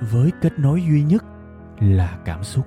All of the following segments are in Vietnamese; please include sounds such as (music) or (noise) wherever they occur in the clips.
với kết nối duy nhất là cảm xúc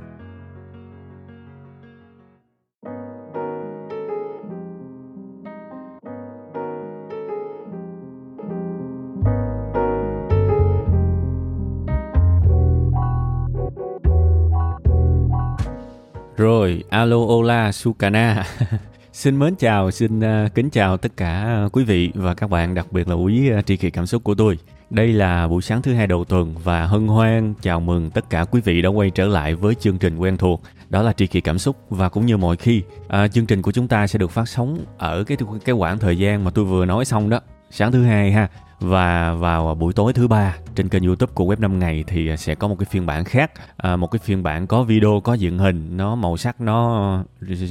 Rồi, alo Ola Sukana. (laughs) xin mến chào, xin uh, kính chào tất cả quý vị và các bạn, đặc biệt là quý uh, tri kỷ cảm xúc của tôi. Đây là buổi sáng thứ hai đầu tuần và hân hoan chào mừng tất cả quý vị đã quay trở lại với chương trình quen thuộc. Đó là tri kỳ cảm xúc và cũng như mọi khi. À, chương trình của chúng ta sẽ được phát sóng ở cái cái quãng thời gian mà tôi vừa nói xong đó. Sáng thứ hai ha. Và vào buổi tối thứ ba trên kênh youtube của web 5 ngày thì sẽ có một cái phiên bản khác. À, một cái phiên bản có video có dựng hình nó màu sắc nó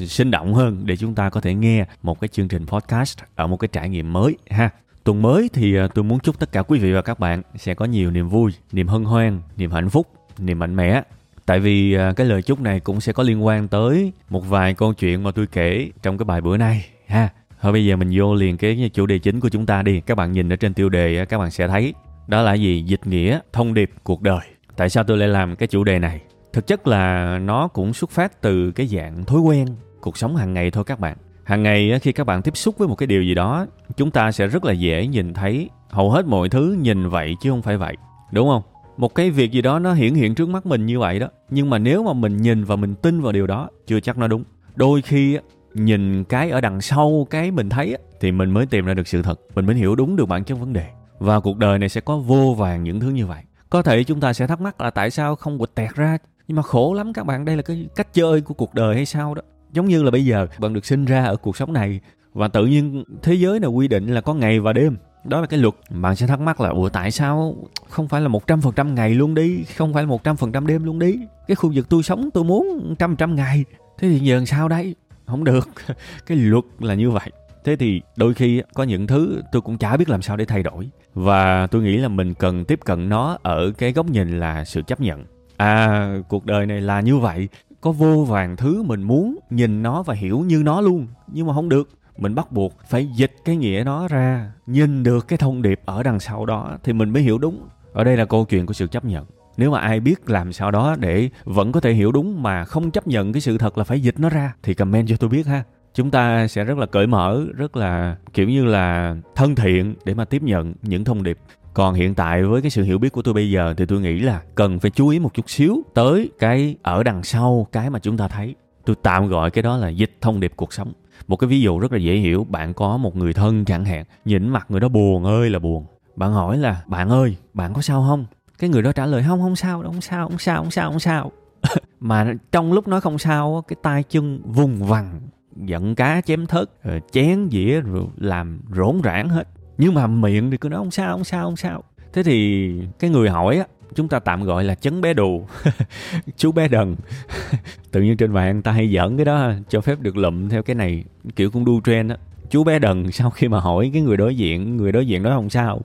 sinh động hơn để chúng ta có thể nghe một cái chương trình podcast ở một cái trải nghiệm mới ha tuần mới thì à, tôi muốn chúc tất cả quý vị và các bạn sẽ có nhiều niềm vui niềm hân hoan niềm hạnh phúc niềm mạnh mẽ tại vì à, cái lời chúc này cũng sẽ có liên quan tới một vài câu chuyện mà tôi kể trong cái bài bữa nay ha Thôi bây giờ mình vô liền cái chủ đề chính của chúng ta đi. Các bạn nhìn ở trên tiêu đề à, các bạn sẽ thấy. Đó là gì? Dịch nghĩa, thông điệp, cuộc đời. Tại sao tôi lại làm cái chủ đề này? Thực chất là nó cũng xuất phát từ cái dạng thói quen cuộc sống hàng ngày thôi các bạn. Hàng ngày khi các bạn tiếp xúc với một cái điều gì đó, chúng ta sẽ rất là dễ nhìn thấy hầu hết mọi thứ nhìn vậy chứ không phải vậy. Đúng không? Một cái việc gì đó nó hiển hiện trước mắt mình như vậy đó. Nhưng mà nếu mà mình nhìn và mình tin vào điều đó, chưa chắc nó đúng. Đôi khi nhìn cái ở đằng sau cái mình thấy thì mình mới tìm ra được sự thật mình mới hiểu đúng được bản chất vấn đề và cuộc đời này sẽ có vô vàng những thứ như vậy có thể chúng ta sẽ thắc mắc là tại sao không quịch tẹt ra nhưng mà khổ lắm các bạn đây là cái cách chơi của cuộc đời hay sao đó giống như là bây giờ, bạn được sinh ra ở cuộc sống này và tự nhiên thế giới này quy định là có ngày và đêm. Đó là cái luật. Bạn sẽ thắc mắc là, ủa, tại sao không phải là một trăm phần trăm ngày luôn đi, không phải là một trăm phần trăm đêm luôn đi? Cái khu vực tôi sống tôi muốn trăm trăm ngày. Thế thì giờ làm sao đây? Không được. (laughs) Cái luật là như vậy. Thế thì đôi khi có những thứ tôi cũng chả biết làm sao để thay đổi. Và tôi nghĩ là mình cần tiếp cận nó ở cái góc nhìn là sự chấp nhận. À cuộc đời này là như vậy có vô vàng thứ mình muốn nhìn nó và hiểu như nó luôn. Nhưng mà không được. Mình bắt buộc phải dịch cái nghĩa nó ra. Nhìn được cái thông điệp ở đằng sau đó thì mình mới hiểu đúng. Ở đây là câu chuyện của sự chấp nhận. Nếu mà ai biết làm sao đó để vẫn có thể hiểu đúng mà không chấp nhận cái sự thật là phải dịch nó ra thì comment cho tôi biết ha. Chúng ta sẽ rất là cởi mở, rất là kiểu như là thân thiện để mà tiếp nhận những thông điệp còn hiện tại với cái sự hiểu biết của tôi bây giờ thì tôi nghĩ là cần phải chú ý một chút xíu tới cái ở đằng sau cái mà chúng ta thấy. Tôi tạm gọi cái đó là dịch thông điệp cuộc sống. Một cái ví dụ rất là dễ hiểu, bạn có một người thân chẳng hạn nhìn mặt người đó buồn ơi là buồn. Bạn hỏi là, bạn ơi, bạn có sao không? Cái người đó trả lời, không không sao không sao không sao không sao không sao. (laughs) Mà trong lúc nói không sao cái tay chân vùng vằng, giận cá chém thớt chén dĩa, rồi làm rỗn rãng hết nhưng mà miệng thì cứ nói không sao không sao không sao? Thế thì cái người hỏi á chúng ta tạm gọi là chấn bé đù (laughs) chú bé đần. (laughs) Tự nhiên trên mạng ta hay giỡn cái đó cho phép được lụm theo cái này kiểu cũng đu trend á. Chú bé đần (laughs) sau khi mà hỏi cái người đối diện người đối diện nói không sao?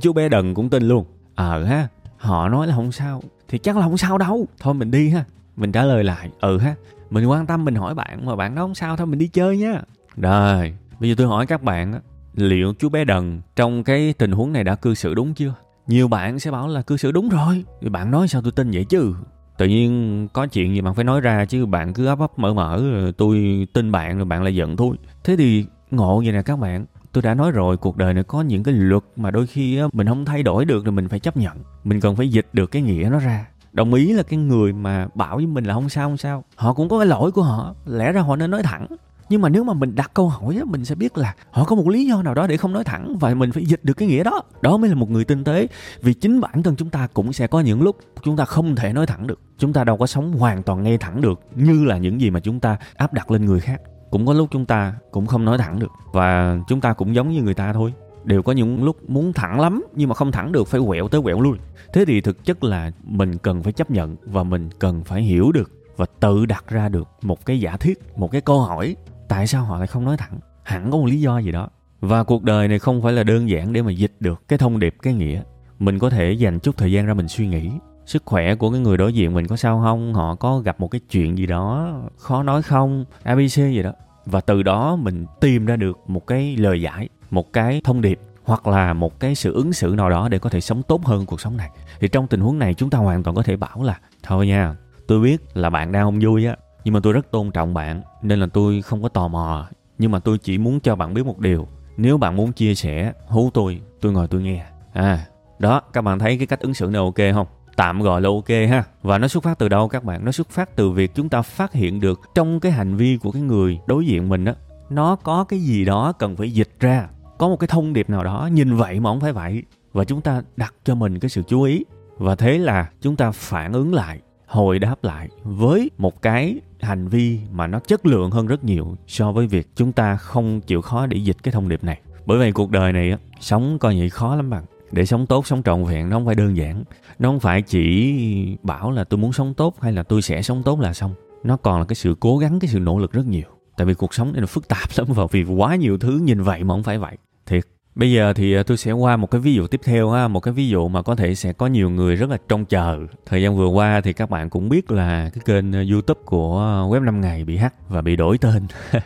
Chú bé đần cũng tin luôn. Ờ à, ha họ nói là không sao. Thì chắc là không sao đâu thôi mình đi ha. Mình trả lời lại ừ ha mình quan tâm mình hỏi bạn mà bạn nói không sao thôi mình đi chơi nhá rồi bây giờ tôi hỏi các bạn liệu chú bé đần trong cái tình huống này đã cư xử đúng chưa? Nhiều bạn sẽ bảo là cư xử đúng rồi. Thì bạn nói sao tôi tin vậy chứ? Tự nhiên có chuyện gì bạn phải nói ra chứ, bạn cứ ấp ấp mở mở, tôi tin bạn rồi bạn lại giận tôi. Thế thì ngộ vậy nè các bạn. Tôi đã nói rồi, cuộc đời này có những cái luật mà đôi khi mình không thay đổi được thì mình phải chấp nhận. Mình cần phải dịch được cái nghĩa nó ra. Đồng ý là cái người mà bảo với mình là không sao không sao. Họ cũng có cái lỗi của họ. Lẽ ra họ nên nói thẳng nhưng mà nếu mà mình đặt câu hỏi á, mình sẽ biết là họ có một lý do nào đó để không nói thẳng và mình phải dịch được cái nghĩa đó. Đó mới là một người tinh tế, vì chính bản thân chúng ta cũng sẽ có những lúc chúng ta không thể nói thẳng được. Chúng ta đâu có sống hoàn toàn nghe thẳng được như là những gì mà chúng ta áp đặt lên người khác. Cũng có lúc chúng ta cũng không nói thẳng được và chúng ta cũng giống như người ta thôi. Đều có những lúc muốn thẳng lắm nhưng mà không thẳng được, phải quẹo tới quẹo lui. Thế thì thực chất là mình cần phải chấp nhận và mình cần phải hiểu được và tự đặt ra được một cái giả thiết, một cái câu hỏi tại sao họ lại không nói thẳng? Hẳn có một lý do gì đó. Và cuộc đời này không phải là đơn giản để mà dịch được cái thông điệp, cái nghĩa. Mình có thể dành chút thời gian ra mình suy nghĩ. Sức khỏe của cái người đối diện mình có sao không? Họ có gặp một cái chuyện gì đó khó nói không? Abc gì đó. Và từ đó mình tìm ra được một cái lời giải, một cái thông điệp, hoặc là một cái sự ứng xử nào đó để có thể sống tốt hơn cuộc sống này. Thì trong tình huống này chúng ta hoàn toàn có thể bảo là, thôi nha, tôi biết là bạn đang không vui á nhưng mà tôi rất tôn trọng bạn, nên là tôi không có tò mò. Nhưng mà tôi chỉ muốn cho bạn biết một điều. Nếu bạn muốn chia sẻ, hú tôi tôi ngồi tôi nghe. À đó, các bạn thấy cái cách ứng xử này ok không? Tạm gọi là ok ha. Và nó xuất phát từ đâu các bạn? Nó xuất phát từ việc chúng ta phát hiện được trong cái hành vi của cái người đối diện mình á, nó có cái gì đó cần phải dịch ra. Có một cái thông điệp nào đó, nhìn vậy mà không phải vậy. Và chúng ta đặt cho mình cái sự chú ý. Và thế là chúng ta phản ứng lại hồi đáp lại, với một cái hành vi mà nó chất lượng hơn rất nhiều so với việc chúng ta không chịu khó để dịch cái thông điệp này. Bởi vậy cuộc đời này á, sống coi vậy khó lắm bạn. Để sống tốt, sống trọn vẹn nó không phải đơn giản. Nó không phải chỉ bảo là tôi muốn sống tốt hay là tôi sẽ sống tốt là xong. Nó còn là cái sự cố gắng, cái sự nỗ lực rất nhiều. Tại vì cuộc sống này nó phức tạp lắm và vì quá nhiều thứ nhìn vậy mà không phải vậy. Thiệt bây giờ thì à, tôi sẽ qua một cái ví dụ tiếp theo ha, một cái ví dụ mà có thể sẽ có nhiều người rất là trông chờ. Thời gian vừa qua thì các bạn cũng biết là cái kênh à, youtube của à, web 5 ngày bị hack và bị đổi tên. (laughs)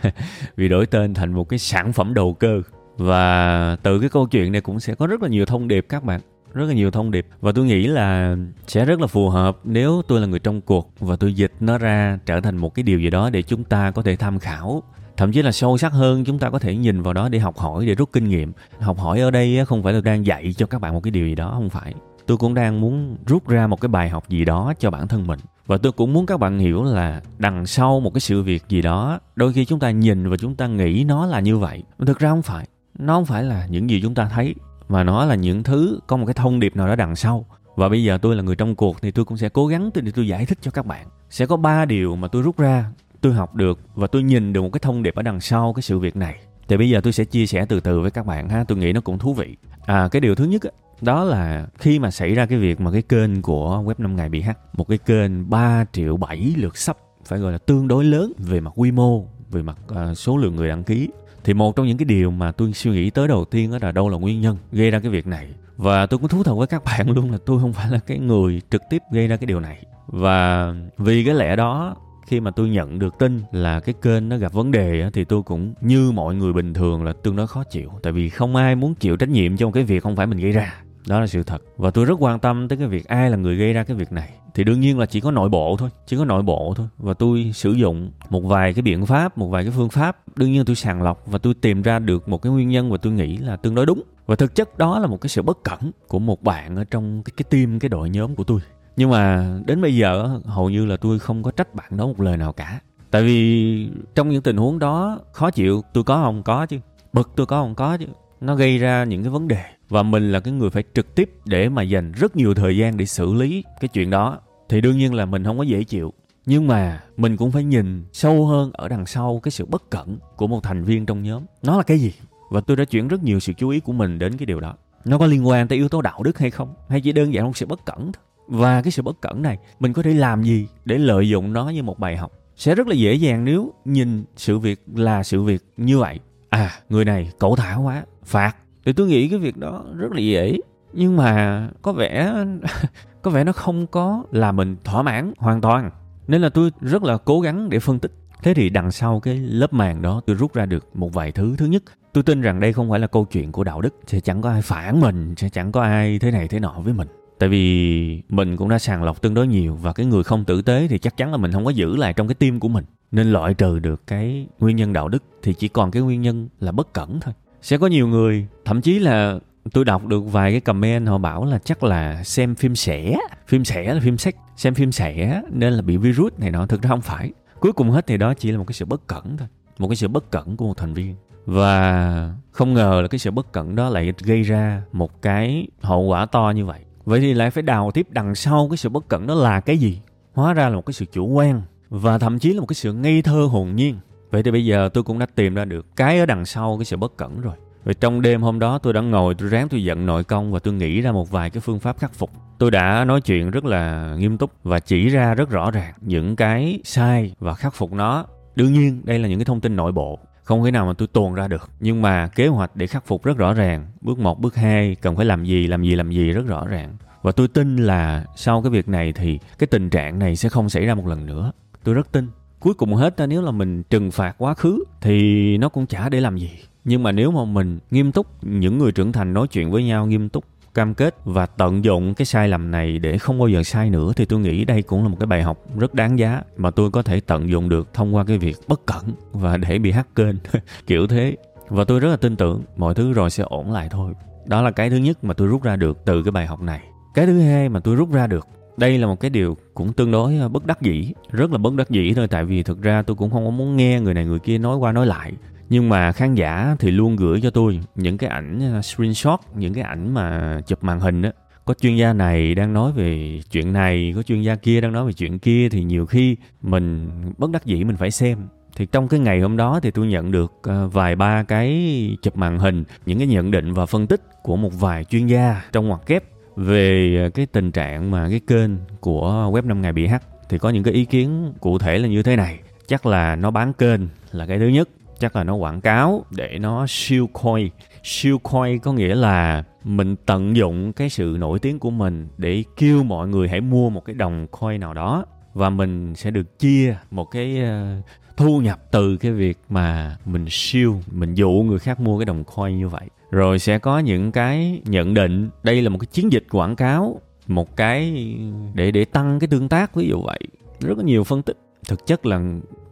Bị đổi tên thành một cái sản phẩm đầu cơ. Và từ cái câu chuyện này cũng sẽ có rất là nhiều thông điệp các bạn, rất là nhiều thông điệp. Và tôi nghĩ là sẽ rất là phù hợp nếu tôi là người trong cuộc và tôi dịch nó ra trở thành một cái điều gì đó để chúng ta có thể tham khảo thậm chí là sâu sắc hơn, chúng ta có thể nhìn vào đó để học hỏi, để rút kinh nghiệm. Học hỏi ở đây không phải là đang dạy cho các bạn một cái điều gì đó, không phải. Tôi cũng đang muốn rút ra một cái bài học gì đó cho bản thân mình. Và tôi cũng muốn các bạn hiểu là đằng sau một cái sự việc gì đó, đôi khi chúng ta nhìn và chúng ta nghĩ nó là như vậy. Thực ra không phải. Nó không phải là những gì chúng ta thấy, mà nó là những thứ, có một cái thông điệp nào đó đằng sau. Và bây giờ tôi là người trong cuộc thì tôi cũng sẽ cố gắng để tôi giải thích cho các bạn. Sẽ có ba điều mà tôi rút ra tôi học được và tôi nhìn được một cái thông điệp ở đằng sau cái sự việc này. Thì bây giờ tôi sẽ chia sẻ từ từ với các bạn ha tôi nghĩ nó cũng thú vị. À cái điều thứ nhất đó là khi mà xảy ra cái việc mà cái kênh của web 5 ngày bị hack một cái kênh 3 triệu 7 lượt sắp phải gọi là tương đối lớn về mặt quy mô về mặt uh, số lượng người đăng ký. Thì một trong những cái điều mà tôi suy nghĩ tới đầu tiên đó là đâu là nguyên nhân gây ra cái việc này. Và tôi cũng thú thật với các bạn (laughs) luôn là tôi không phải là cái người trực tiếp gây ra cái điều này. Và vì cái lẽ đó khi mà tôi nhận được tin là cái kênh nó gặp vấn đề thì tôi cũng như mọi người bình thường là tương đối khó chịu. Tại vì không ai muốn chịu trách nhiệm cho cái việc không phải mình gây ra. Đó là sự thật. Và tôi rất quan tâm tới cái việc ai là người gây ra cái việc này. Thì đương nhiên là chỉ có nội bộ thôi chỉ có nội bộ thôi. Và tôi sử dụng một vài cái biện pháp một vài cái phương pháp. Đương nhiên tôi sàng lọc và tôi tìm ra được một cái nguyên nhân và tôi nghĩ là tương đối đúng. Và thực chất đó là một cái sự bất cẩn của một bạn ở trong cái, cái team cái đội nhóm của tôi nhưng mà đến bây giờ hầu như là tôi không có trách bạn đó một lời nào cả. Tại vì trong những tình huống đó, khó chịu, tôi có không có chứ. Bực tôi có không có chứ. Nó gây ra những cái vấn đề. Và mình là cái người phải trực tiếp để mà dành rất nhiều thời gian để xử lý cái chuyện đó. Thì đương nhiên là mình không có dễ chịu. Nhưng mà mình cũng phải nhìn sâu hơn ở đằng sau cái sự bất cẩn của một thành viên trong nhóm. Nó là cái gì? Và tôi đã chuyển rất nhiều sự chú ý của mình đến cái điều đó. Nó có liên quan tới yếu tố đạo đức hay không? Hay chỉ đơn giản một sự bất cẩn thôi? Và cái sự bất cẩn này, mình có thể làm gì để lợi dụng nó như một bài học? Sẽ rất là dễ dàng nếu nhìn sự việc là sự việc như vậy. À người này cẩu thả quá, phạt. Thì tôi nghĩ cái việc đó rất là dễ. Nhưng mà có vẻ (laughs) có vẻ nó không có là mình thỏa mãn hoàn toàn. Nên là tôi rất là cố gắng để phân tích. Thế thì đằng sau cái lớp màn đó, tôi rút ra được một vài thứ. Thứ nhất, tôi tin rằng đây không phải là câu chuyện của đạo đức. Sẽ chẳng có ai phản mình, sẽ chẳng có ai thế này thế nọ với mình tại vì mình cũng đã sàng lọc tương đối nhiều và cái người không tử tế thì chắc chắn là mình không có giữ lại trong cái tim của mình. Nên loại trừ được cái nguyên nhân đạo đức thì chỉ còn cái nguyên nhân là bất cẩn thôi. Sẽ có nhiều người, thậm chí là tôi đọc được vài cái comment họ bảo là chắc là xem phim sẻ. Phim sẻ là phim sách xem phim sẻ nên là bị virus này nọ, thực ra không phải. Cuối cùng hết thì đó chỉ là một cái sự bất cẩn thôi, một cái sự bất cẩn của một thành viên. Và không ngờ là cái sự bất cẩn đó lại gây ra một cái hậu quả to như vậy vậy thì lại phải đào tiếp đằng sau cái sự bất cẩn đó là cái gì hóa ra là một cái sự chủ quan và thậm chí là một cái sự ngây thơ hồn nhiên vậy thì bây giờ tôi cũng đã tìm ra được cái ở đằng sau cái sự bất cẩn rồi Và trong đêm hôm đó tôi đã ngồi, tôi ráng tôi giận nội công và tôi nghĩ ra một vài cái phương pháp khắc phục. Tôi đã nói chuyện rất là nghiêm túc và chỉ ra rất rõ ràng những cái sai và khắc phục nó. Đương nhiên, đây là những cái thông tin nội bộ không thể nào mà tôi tuồn ra được. Nhưng mà kế hoạch để khắc phục rất rõ ràng. Bước một, bước hai, cần phải làm gì làm gì làm gì rất rõ ràng. Và tôi tin là sau cái việc này thì cái tình trạng này sẽ không xảy ra một lần nữa. Tôi rất tin. Cuối cùng hết nếu là mình trừng phạt quá khứ thì nó cũng chả để làm gì. Nhưng mà nếu mà mình nghiêm túc, những người trưởng thành nói chuyện với nhau nghiêm túc cam kết và tận dụng cái sai lầm này để không bao giờ sai nữa, thì tôi nghĩ đây cũng là một cái bài học rất đáng giá mà tôi có thể tận dụng được thông qua cái việc bất cẩn và để bị hack kênh. (laughs) Kiểu thế. Và tôi rất là tin tưởng mọi thứ rồi sẽ ổn lại thôi. Đó là cái thứ nhất mà tôi rút ra được từ cái bài học này. Cái thứ hai mà tôi rút ra được, đây là một cái điều cũng tương đối ờ, bất đắc dĩ, rất là bất đắc dĩ thôi. Tại vì thực ra tôi cũng không có muốn nghe người này người kia nói qua nói lại nhưng mà khán giả thì luôn gửi cho tôi những cái ảnh à, screenshot, những cái ảnh mà chụp màn hình đó có chuyên gia này đang nói về chuyện này, có chuyên gia kia đang nói về chuyện kia, thì nhiều khi mình bất đắc dĩ mình phải xem. Thì trong cái ngày hôm đó thì tôi nhận được à, vài ba cái chụp màn hình, những cái nhận định và phân tích của một vài chuyên gia trong ngoặc kép về cái tình trạng mà cái kênh của web 5 ngày bị hack. Thì có những cái ý kiến cụ thể là như thế này. Chắc là nó bán kênh là cái thứ nhất chắc là nó quảng cáo để nó siêu coin. Siêu coin có nghĩa là mình tận dụng cái sự nổi tiếng của mình để kêu mọi người hãy mua một cái đồng coin nào đó và mình sẽ được chia một cái uh, thu nhập từ cái việc mà mình siêu mình dụ người khác mua cái đồng coin như vậy. Rồi sẽ có những cái nhận định. Đây là một cái chiến dịch quảng cáo một cái để để tăng cái tương tác ví dụ vậy. Rất là nhiều phân tích. Thực chất là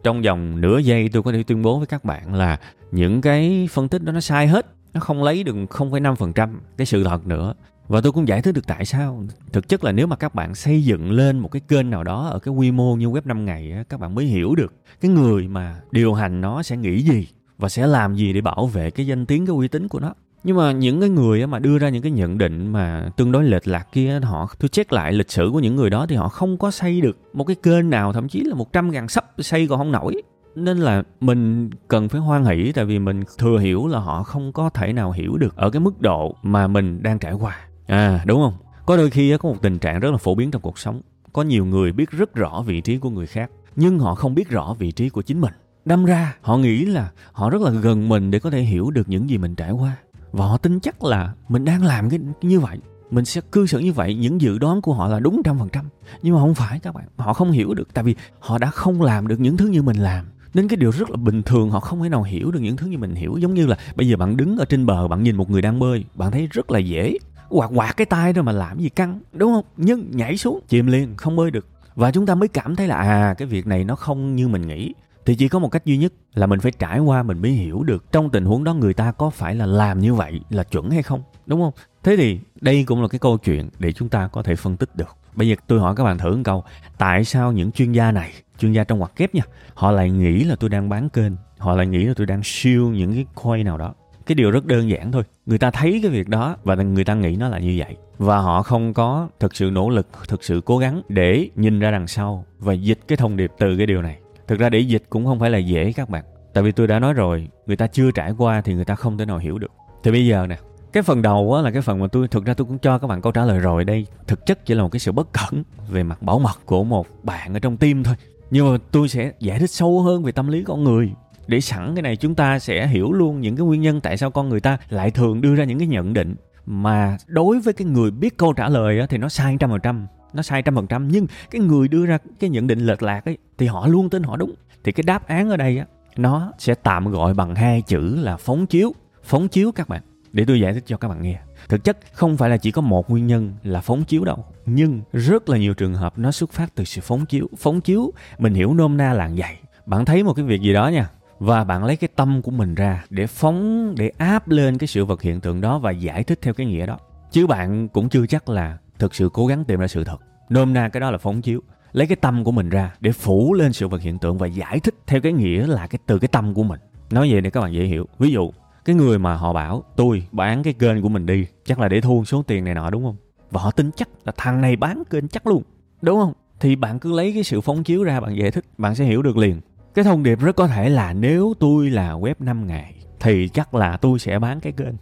trong vòng nửa giây tôi có thể tuyên bố với các bạn là những cái phân tích đó nó sai hết nó không lấy được 0,5% cái sự thật nữa. Và tôi cũng giải thích được tại sao. Thực chất là nếu mà các bạn xây dựng lên một cái kênh nào đó ở cái quy mô như web 5 ngày các bạn mới hiểu được cái người mà điều hành nó sẽ nghĩ gì và sẽ làm gì để bảo vệ cái danh tiếng cái uy tín của nó nhưng mà những cái người mà đưa ra những cái nhận định mà tương đối lệch lạc kia họ, tôi check lại lịch sử của những người đó thì họ không có xây được một cái kênh nào, thậm chí là một trăm ngàn sắp xây còn không nổi. Nên là mình cần phải hoan hỷ, tại vì mình thừa hiểu là họ không có thể nào hiểu được ở cái mức độ mà mình đang trải qua. À đúng không? Có đôi khi có một tình trạng rất là phổ biến trong cuộc sống. Có nhiều người biết rất rõ vị trí của người khác, nhưng họ không biết rõ vị trí của chính mình. Đâm ra, họ nghĩ là họ rất là gần mình để có thể hiểu được những gì mình trải qua và họ tin chắc là mình đang làm cái như vậy, mình sẽ cư xử như vậy, những dự đoán của họ là đúng trăm phần trăm. Nhưng mà không phải các bạn, họ không hiểu được, tại vì họ đã không làm được những thứ như mình làm. Nên cái điều rất là bình thường, họ không thể nào hiểu được những thứ như mình hiểu. Giống như là bây giờ bạn đứng ở trên bờ, bạn nhìn một người đang bơi, bạn thấy rất là dễ quạt quạt cái tay rồi mà làm gì căng, đúng không? Nhưng nhảy xuống, chìm liền, không bơi được. Và chúng ta mới cảm thấy là à cái việc này nó không như mình nghĩ thì chỉ có một cách duy nhất là mình phải trải qua mình mới hiểu được trong tình huống đó người ta có phải là làm như vậy, là chuẩn hay không, đúng không? Thế thì đây cũng là cái câu chuyện để chúng ta có thể phân tích được. Bây giờ tôi hỏi các bạn thử một câu, tại sao những chuyên gia này, chuyên gia trong hoạt kép nha, họ lại nghĩ là tôi đang bán kênh, họ lại nghĩ là tôi đang siêu những cái coin nào đó? Cái điều rất đơn giản thôi, người ta thấy cái việc đó và người ta nghĩ nó là như vậy. Và họ không có thực sự nỗ lực, thực sự cố gắng để nhìn ra đằng sau và dịch cái thông điệp từ cái điều này thực ra để dịch cũng không phải là dễ các bạn. Tại vì tôi đã nói rồi người ta chưa trải qua thì người ta không thể nào hiểu được. Thì bây giờ nè cái phần đầu á là cái phần mà tôi thực ra tôi cũng cho các bạn câu trả lời rồi đây. Thực chất chỉ là một cái sự bất cẩn về mặt bảo mật của một bạn ở trong tim thôi. Nhưng mà tôi sẽ giải thích sâu hơn về tâm lý con người. Để sẵn cái này chúng ta sẽ hiểu luôn những cái nguyên nhân tại sao con người ta lại thường đưa ra những cái nhận định. Mà đối với cái người biết câu trả lời á, thì nó sai trăm phần trăm nó sai trăm phần trăm, nhưng cái người đưa ra cái nhận định lệch lạc ấy, thì họ luôn tin họ đúng. Thì cái đáp án ở đây á, nó sẽ tạm gọi bằng hai chữ là phóng chiếu. Phóng chiếu các bạn. Để tôi giải thích cho các bạn nghe. Thực chất không phải là chỉ có một nguyên nhân là phóng chiếu đâu, nhưng rất là nhiều trường hợp nó xuất phát từ sự phóng chiếu. Phóng chiếu, mình hiểu nôm na là vậy. Bạn thấy một cái việc gì đó nha, và bạn lấy cái tâm của mình ra để phóng, để áp lên cái sự vật hiện tượng đó và giải thích theo cái nghĩa đó. Chứ bạn cũng chưa chắc là thực sự cố gắng tìm ra sự thật. Nôm na cái đó là phóng chiếu. Lấy cái tâm của mình ra để phủ lên sự vật hiện tượng và giải thích theo cái nghĩa là cái từ cái tâm của mình. Nói vậy để các bạn dễ hiểu. Ví dụ, cái người mà họ bảo, tôi bán cái kênh của mình đi, chắc là để thu số tiền này nọ, đúng không? Và họ tin chắc là thằng này bán kênh chắc luôn, đúng không? Thì bạn cứ lấy cái sự phóng chiếu ra, bạn giải thích, bạn sẽ hiểu được liền. Cái thông điệp rất có thể là nếu tôi là web 5 ngày thì chắc là tôi sẽ bán cái kênh.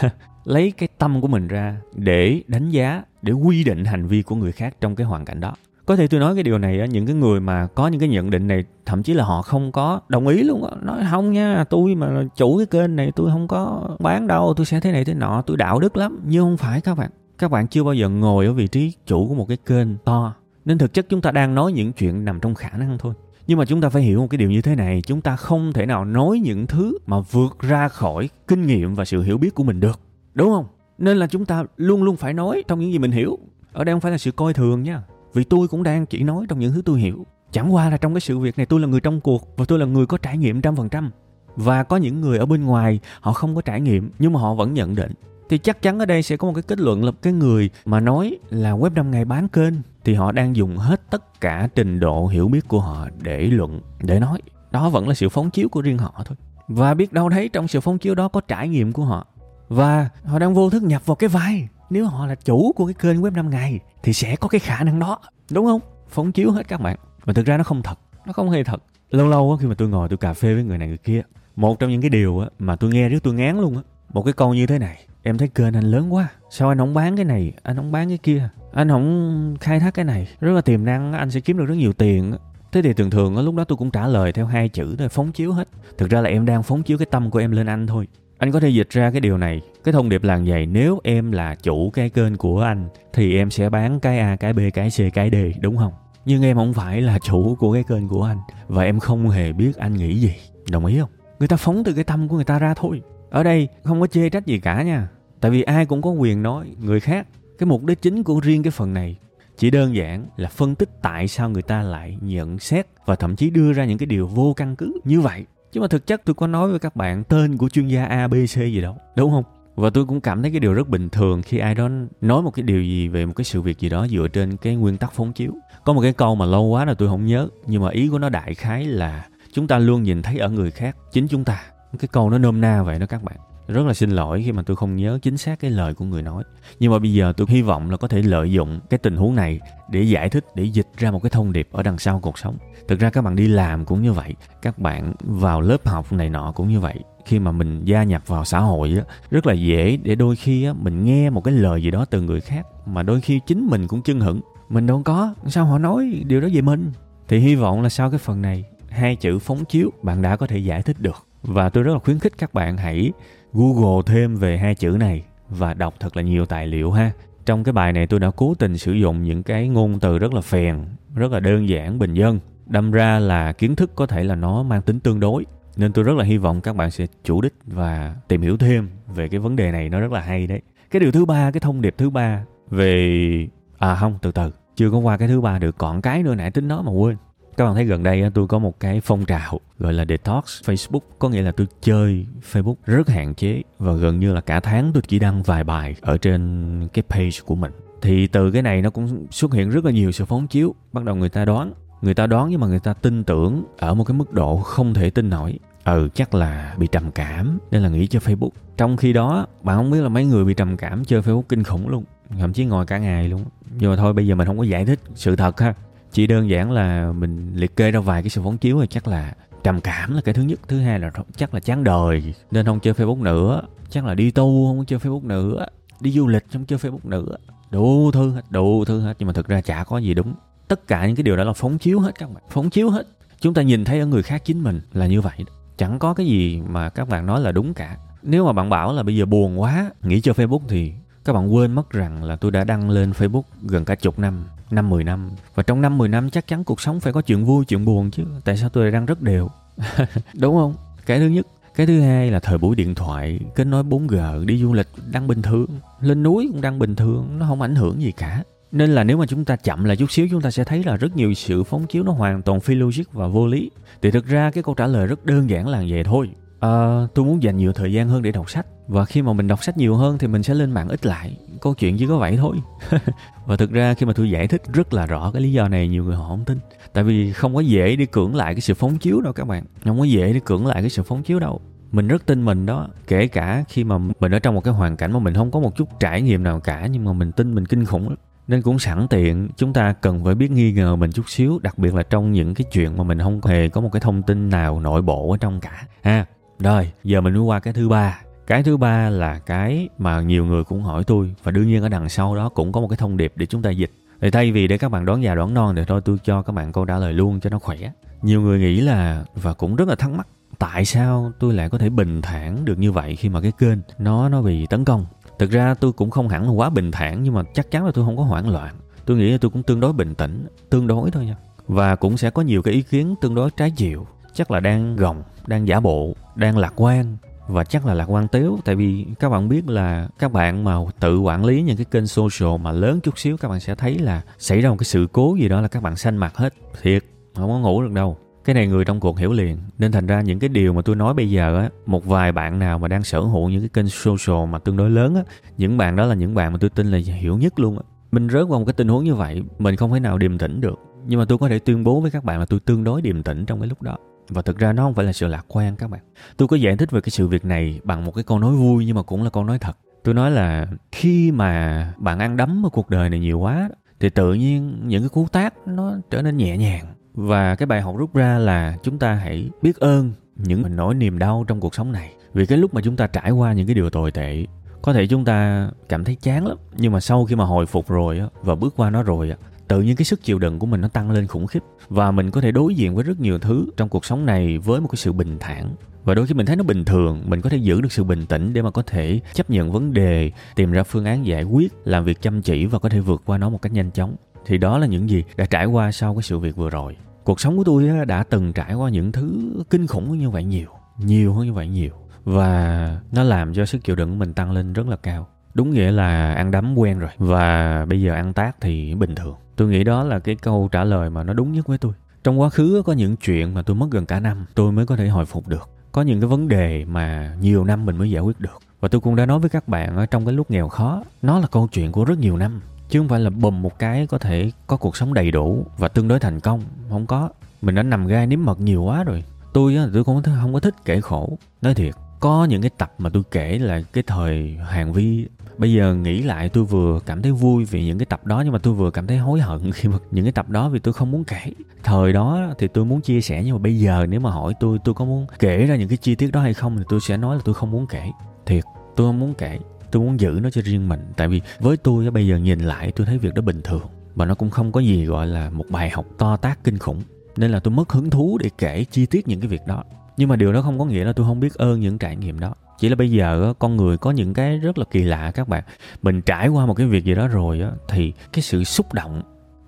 (laughs) lấy cái tâm của mình ra để đánh giá, để quy định hành vi của người khác trong cái hoàn cảnh đó. Có thể tôi nói cái điều này những cái người mà có những cái nhận định này, thậm chí là họ không có đồng ý luôn á. Nói, không nha, tôi mà chủ cái kênh này tôi không có bán đâu, tôi sẽ thế này thế nọ, tôi đạo đức lắm. Nhưng không phải các bạn. Các bạn chưa bao giờ ngồi ở vị trí chủ của một cái kênh to. Nên thực chất chúng ta đang nói những chuyện nằm trong khả năng thôi. Nhưng mà chúng ta phải hiểu một cái điều như thế này, chúng ta không thể nào nói những thứ mà vượt ra khỏi kinh nghiệm và sự hiểu biết của mình được đúng không? Nên là chúng ta luôn luôn phải nói trong những gì mình hiểu. Ở đây không phải là sự coi thường nha. Vì tôi cũng đang chỉ nói trong những thứ tôi hiểu. Chẳng qua là trong cái sự việc này tôi là người trong cuộc và tôi là người có trải nghiệm trăm phần trăm. Và có những người ở bên ngoài, họ không có trải nghiệm, nhưng mà họ vẫn nhận định. Thì chắc chắn ở đây sẽ có một cái kết luận là cái người mà nói là web 5 ngày bán kênh thì họ đang dùng hết tất cả trình độ hiểu biết của họ để luận, để nói. Đó vẫn là sự phóng chiếu của riêng họ thôi. Và biết đâu thấy trong sự phóng chiếu đó có trải nghiệm của họ và họ đang vô thức nhập vào cái vai. Nếu họ là chủ của cái kênh web 5 ngày, thì sẽ có cái khả năng đó. Đúng không? Phóng chiếu hết các bạn. Mà thực ra nó không thật. Nó không hề thật. Lâu lâu khi mà tôi ngồi tôi cà phê với người này người kia, một trong những cái điều mà tôi nghe trước tôi ngán luôn á, một cái câu như thế này. Em thấy kênh anh lớn quá, sao anh không bán cái này, anh không bán cái kia? Anh không khai thác cái này. Rất là tiềm năng anh sẽ kiếm được rất nhiều tiền thế thì thường thường lúc đó tôi cũng trả lời theo hai chữ thôi, phóng chiếu hết. Thực ra là em đang phóng chiếu cái tâm của em lên anh thôi anh có thể dịch ra cái điều này. Cái thông điệp là vậy nếu em là chủ cái kênh của anh, thì em sẽ bán cái a, cái b, cái c, cái d đúng không? Nhưng em không phải là chủ của cái kênh của anh, và em không hề biết anh nghĩ gì. Đồng ý không? Người ta phóng từ cái tâm của người ta ra thôi. Ở đây, không có chê trách gì cả nha. Tại vì ai cũng có quyền nói, người khác. Cái mục đích chính của riêng cái phần này, chỉ đơn giản là phân tích tại sao người ta lại nhận xét và thậm chí đưa ra những cái điều vô căn cứ như vậy chứ mà thực chất tôi có nói với các bạn tên của chuyên gia a, b, c gì đâu, đúng không? Và tôi cũng cảm thấy cái điều rất bình thường khi ai đó nói một cái điều gì về một cái sự việc gì đó dựa trên cái nguyên tắc phóng chiếu. Có một cái câu mà lâu quá là tôi không nhớ, nhưng mà ý của nó đại khái là chúng ta luôn nhìn thấy ở người khác chính chúng ta. Cái câu nó nôm na vậy đó các bạn. Rất là xin lỗi khi mà tôi không nhớ chính xác cái lời của người nói. Nhưng mà bây giờ tôi hy vọng là có thể lợi dụng cái tình huống này để giải thích, để dịch ra một cái thông điệp ở đằng sau cuộc sống thực ra các bạn đi làm cũng như vậy, các bạn vào lớp học này nọ cũng như vậy. Khi mà mình gia nhập vào xã hội á, rất là dễ để đôi khi á, mình nghe một cái lời gì đó từ người khác mà đôi khi chính mình cũng chưng hửng. Mình đâu có, sao họ nói điều đó về mình? Thì hy vọng là sau cái phần này, hai chữ phóng chiếu bạn đã có thể giải thích được. Và tôi rất là khuyến khích các bạn hãy google thêm về hai chữ này và đọc thật là nhiều tài liệu ha. Trong cái bài này tôi đã cố tình sử dụng những cái ngôn từ rất là phèn, rất là đơn giản, bình dân đâm ra là kiến thức có thể là nó mang tính tương đối. Nên tôi rất là hy vọng các bạn sẽ chủ đích và tìm hiểu thêm về cái vấn đề này, nó rất là hay đấy. Cái điều thứ ba, cái thông điệp thứ ba về à không, từ từ, chưa có qua cái thứ ba được, còn cái nữa, nãy tính nói mà quên. Các bạn thấy gần đây tôi có một cái phong trào gọi là detox Facebook, có nghĩa là tôi chơi Facebook rất hạn chế và gần như là cả tháng tôi chỉ đăng vài bài ở trên cái page của mình. Thì từ cái này nó cũng xuất hiện rất là nhiều sự phóng chiếu, bắt đầu người ta đoán người ta đoán nhưng mà người ta tin tưởng ở một cái mức độ không thể tin nổi. Ừ chắc là bị trầm cảm, nên là nghĩ chơi facebook. Trong khi đó, bạn không biết là mấy người bị trầm cảm chơi facebook kinh khủng luôn, thậm chí ngồi cả ngày luôn. Nhưng mà thôi, bây giờ mình không có giải thích sự thật ha. Chỉ đơn giản là mình liệt kê ra vài cái sự phóng chiếu rồi chắc là trầm cảm là cái thứ nhất. Thứ hai là chắc là chán đời, nên không chơi facebook nữa. Chắc là đi tu, không chơi facebook nữa. Đi du lịch, không chơi facebook nữa. Đủ thứ hết, đủ thứ hết. Nhưng mà thực ra chả có gì đúng tất cả những cái điều đó là phóng chiếu hết các bạn. Phóng chiếu hết. Chúng ta nhìn thấy ở người khác chính mình là như vậy chẳng có cái gì mà các bạn nói là đúng cả. Nếu mà bạn bảo là bây giờ buồn quá, nghĩ cho facebook thì các bạn quên mất rằng là tôi đã đăng lên facebook gần cả chục năm năm mười năm. Và trong năm mười năm chắc chắn cuộc sống phải có chuyện vui, chuyện buồn chứ. Tại sao tôi lại đăng rất đều? (laughs) Đúng không? Cái thứ nhất. Cái thứ hai là thời buổi điện thoại, kết nối 4G đi du lịch, đăng bình thường. Lên núi cũng đăng bình thường, nó không ảnh hưởng gì cả nên là nếu mà chúng ta chậm lại chút xíu chúng ta sẽ thấy là rất nhiều sự phóng chiếu nó hoàn toàn phi logic và vô lý. Thì thực ra cái câu trả lời rất đơn giản là vậy thôi. À, tôi muốn dành nhiều thời gian hơn để đọc sách. Và khi mà mình đọc sách nhiều hơn thì mình sẽ lên mạng ít lại. Câu chuyện chỉ có vậy thôi. (laughs) Và thực ra khi mà tôi giải thích rất là rõ cái lý do này nhiều người họ không tin. Tại vì không có dễ đi cưỡng lại cái sự phóng chiếu đâu các bạn. Không có dễ đi cưỡng lại cái sự phóng chiếu đâu. Mình rất tin mình đó. Kể cả khi mà mình ở trong một cái hoàn cảnh mà mình không có một chút trải nghiệm nào cả nhưng mà mình tin mình kinh khủng lắm nên cũng sẵn tiện, chúng ta cần phải biết nghi ngờ mình chút xíu, đặc biệt là trong những cái chuyện mà mình không hề có một cái thông tin nào nội bộ ở trong cả. Ha, rồi, giờ mình mới qua cái thứ ba. Cái thứ ba là cái mà nhiều người cũng hỏi tôi, và đương nhiên ở đằng sau đó cũng có một cái thông điệp để chúng ta dịch. Thì thay vì để các bạn đoán già đoán non thì thôi, tôi cho các bạn câu trả lời luôn cho nó khỏe. Nhiều người nghĩ là, và cũng rất là thắc mắc, tại sao tôi lại có thể bình thản được như vậy khi mà cái kênh nó nó bị tấn công? Thực ra tôi cũng không hẳn là quá bình thản, nhưng mà chắc chắn là tôi không có hoảng loạn. Tôi nghĩ là tôi cũng tương đối bình tĩnh, tương đối thôi nha. Và cũng sẽ có nhiều cái ý kiến tương đối trái chiều. Chắc là đang gồng, đang giả bộ, đang lạc quan. Và chắc là lạc quan tiếu tại vì các bạn biết là các bạn mà tự quản lý những cái kênh social mà lớn chút xíu, các bạn sẽ thấy là xảy ra một cái sự cố gì đó là các bạn xanh mặt hết. Thiệt, không có ngủ được đâu cái này người trong cuộc hiểu liền. Nên thành ra những cái điều mà tôi nói bây giờ á, một vài bạn nào mà đang sở hữu những cái kênh social mà tương đối lớn á, những bạn đó là những bạn mà tôi tin là hiểu nhất luôn á. Mình rớt vào một cái tình huống như vậy, mình không thể nào điềm tĩnh được. Nhưng mà tôi có thể tuyên bố với các bạn là tôi tương đối điềm tĩnh trong cái lúc đó. Và thực ra nó không phải là sự lạc quan các bạn. Tôi có giải thích về cái sự việc này bằng một cái câu nói vui nhưng mà cũng là câu nói thật. Tôi nói là khi mà bạn ăn đấm ở cuộc đời này nhiều quá, thì tự nhiên những cái cú tác nó trở nên nhẹ nhàng và cái bài học rút ra là chúng ta hãy biết ơn những nỗi niềm đau trong cuộc sống này. Vì cái lúc mà chúng ta trải qua những cái điều tồi tệ, có thể chúng ta cảm thấy chán lắm. Nhưng mà sau khi mà hồi phục rồi á, và bước qua nó rồi á, tự nhiên cái sức chịu đựng của mình nó tăng lên khủng khiếp. Và mình có thể đối diện với rất nhiều thứ trong cuộc sống này với một cái sự bình thản. Và đôi khi mình thấy nó bình thường, mình có thể giữ được sự bình tĩnh để mà có thể chấp nhận vấn đề, tìm ra phương án giải quyết, làm việc chăm chỉ và có thể vượt qua nó một cách nhanh chóng thì đó là những gì đã trải qua sau cái sự việc vừa rồi. Cuộc sống của tôi đã từng trải qua những thứ kinh khủng như vậy nhiều nhiều hơn như vậy nhiều. Và nó làm cho sức chịu đựng của mình tăng lên rất là cao. Đúng nghĩa là ăn đấm quen rồi. Và bây giờ ăn tác thì bình thường. Tôi nghĩ đó là cái câu trả lời mà nó đúng nhất với tôi. Trong quá khứ có những chuyện mà tôi mất gần cả năm, tôi mới có thể hồi phục được. Có những cái vấn đề mà nhiều năm mình mới giải quyết được. Và tôi cũng đã nói với các bạn ở trong cái lúc nghèo khó, nó là câu chuyện của rất nhiều năm chứ không phải là bùm một cái có thể có cuộc sống đầy đủ và tương đối thành công. Không có. Mình đã nằm gai nếm mật nhiều quá rồi. Tôi á, tôi cũng không có thích kể khổ. Nói thiệt, có những cái tập mà tôi kể là cái thời hàng vi. Bây giờ nghĩ lại tôi vừa cảm thấy vui vì những cái tập đó, nhưng mà tôi vừa cảm thấy hối hận (laughs) khi mà những cái tập đó vì tôi không muốn kể. Thời đó thì tôi muốn chia sẻ, nhưng mà bây giờ nếu mà hỏi tôi tôi có muốn kể ra những cái chi tiết đó hay không thì tôi sẽ nói là tôi không muốn kể. Thiệt, tôi không muốn kể tôi muốn giữ nó cho riêng mình. Tại vì với tôi bây giờ nhìn lại, tôi thấy việc đó bình thường. Và nó cũng không có gì gọi là một bài học to tác kinh khủng. Nên là tôi mất hứng thú để kể chi tiết những cái việc đó. Nhưng mà điều đó không có nghĩa là tôi không biết ơn những trải nghiệm đó. Chỉ là bây giờ con người có những cái rất là kỳ lạ các bạn. Mình trải qua một cái việc gì đó rồi thì cái sự xúc động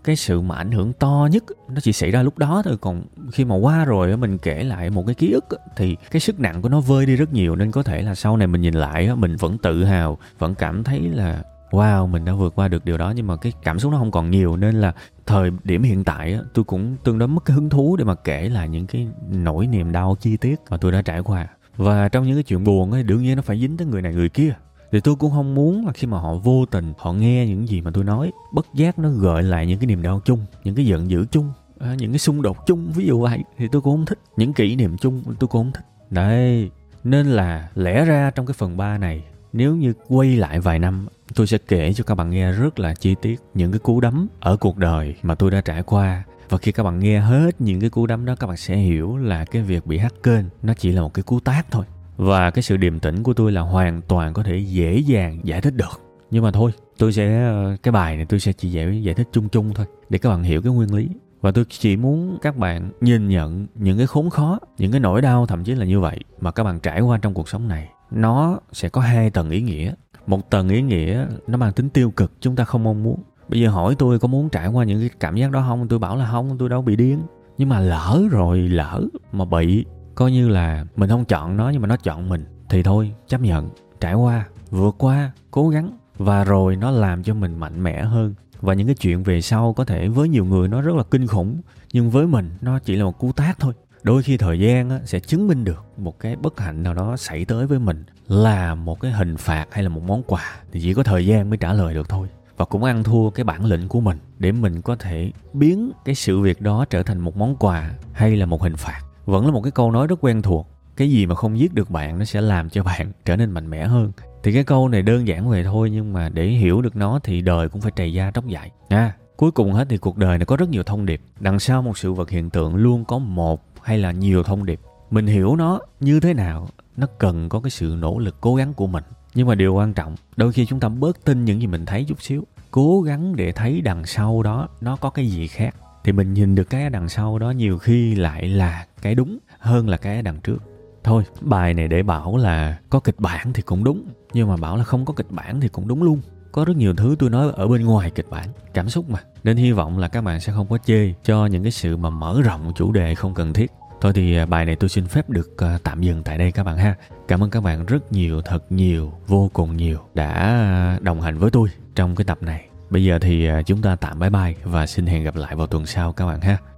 cái sự mà ảnh hưởng to nhất nó chỉ xảy ra lúc đó thôi. Còn khi mà qua rồi mình kể lại một cái ký ức thì cái sức nặng của nó vơi đi rất nhiều. Nên có thể là sau này mình nhìn lại mình vẫn tự hào, vẫn cảm thấy là, wow, mình đã vượt qua được điều đó. Nhưng mà cái cảm xúc nó không còn nhiều. Nên là thời điểm hiện tại tôi cũng tương đối mất cái hứng thú để mà kể lại những cái nỗi niềm đau, chi tiết mà tôi đã trải qua. Và trong những cái chuyện buồn ấy đương nhiên nó phải dính tới người này người kia thì tôi cũng không muốn là khi mà họ vô tình họ nghe những gì mà tôi nói, bất giác nó gợi lại những cái niềm đau chung, những cái giận dữ chung à, những cái xung đột chung. Ví dụ vậy, thì tôi cũng không thích những kỷ niệm chung, tôi cũng không thích. Đấy, nên là lẽ ra trong cái phần 3 này, nếu như quay lại vài năm, tôi sẽ kể cho các bạn nghe rất là chi tiết những cái cú đấm ở cuộc đời mà tôi đã trải qua. Và khi các bạn nghe hết những cái cú đấm đó, các bạn sẽ hiểu là cái việc bị hack kênh nó chỉ là một cái cú tác thôi và cái sự điềm tĩnh của tôi là hoàn toàn có thể dễ dàng giải thích được. Nhưng mà thôi, tôi sẽ, cái bài này tôi sẽ chỉ giải giải thích chung chung thôi, để các bạn hiểu cái nguyên lý. Và tôi chỉ muốn các bạn nhìn nhận những cái khốn khó, những cái nỗi đau thậm chí là như vậy mà các bạn trải qua trong cuộc sống này. Nó sẽ có hai tầng ý nghĩa. Một tầng ý nghĩa nó mang tính tiêu cực, chúng ta không mong muốn. Bây giờ hỏi tôi có muốn trải qua những cái cảm giác đó không? Tôi bảo là không, tôi đâu bị điên. Nhưng mà lỡ rồi, lỡ mà bị coi như là mình không chọn nó nhưng mà nó chọn mình. Thì thôi chấp nhận. Trải qua vượt qua cố gắng. Và rồi nó làm cho mình mạnh mẽ hơn. Và những cái chuyện về sau có thể với nhiều người nó rất là kinh khủng. Nhưng với mình nó chỉ là một cú tác thôi. Đôi khi thời gian á, sẽ chứng minh được một cái bất hạnh nào đó xảy tới với mình là một cái hình phạt hay là một món quà. Thì chỉ có thời gian mới trả lời được thôi. Và cũng ăn thua cái bản lĩnh của mình để mình có thể biến cái sự việc đó trở thành một món quà hay là một hình phạt vẫn là một cái câu nói rất quen thuộc cái gì mà không giết được bạn nó sẽ làm cho (laughs) bạn trở nên mạnh mẽ hơn. Thì cái câu này đơn giản vậy thôi nhưng mà để hiểu được nó thì đời cũng phải trầy da tróc dại. Nha à, cuối cùng hết thì cuộc đời này có rất nhiều thông điệp. Đằng sau một sự vật hiện tượng luôn có một hay là nhiều thông điệp. Mình hiểu nó như thế nào nó cần có cái sự nỗ lực cố gắng của mình. Nhưng mà điều quan trọng đôi khi chúng ta bớt tin những gì mình thấy chút xíu. Cố gắng để thấy đằng sau đó nó có cái gì khác thì mình nhìn được cái đằng sau đó nhiều khi lại là cái đúng hơn là cái đằng trước. Thôi, bài này để bảo là có kịch bản thì cũng đúng, nhưng mà bảo là không có kịch bản thì cũng đúng luôn. Có rất nhiều thứ tôi nói ở bên ngoài kịch bản, cảm xúc mà. Nên hy vọng là các bạn sẽ không có chê cho những cái sự mà mở rộng chủ đề không cần thiết. Thôi thì à, bài này tôi xin phép được à, tạm dừng tại đây các bạn ha. Cảm ơn các bạn rất nhiều, thật nhiều, vô cùng nhiều đã đồng hành với tôi trong cái tập này bây giờ thì à, chúng ta tạm bye bye và xin hẹn gặp lại vào tuần sau các bạn ha.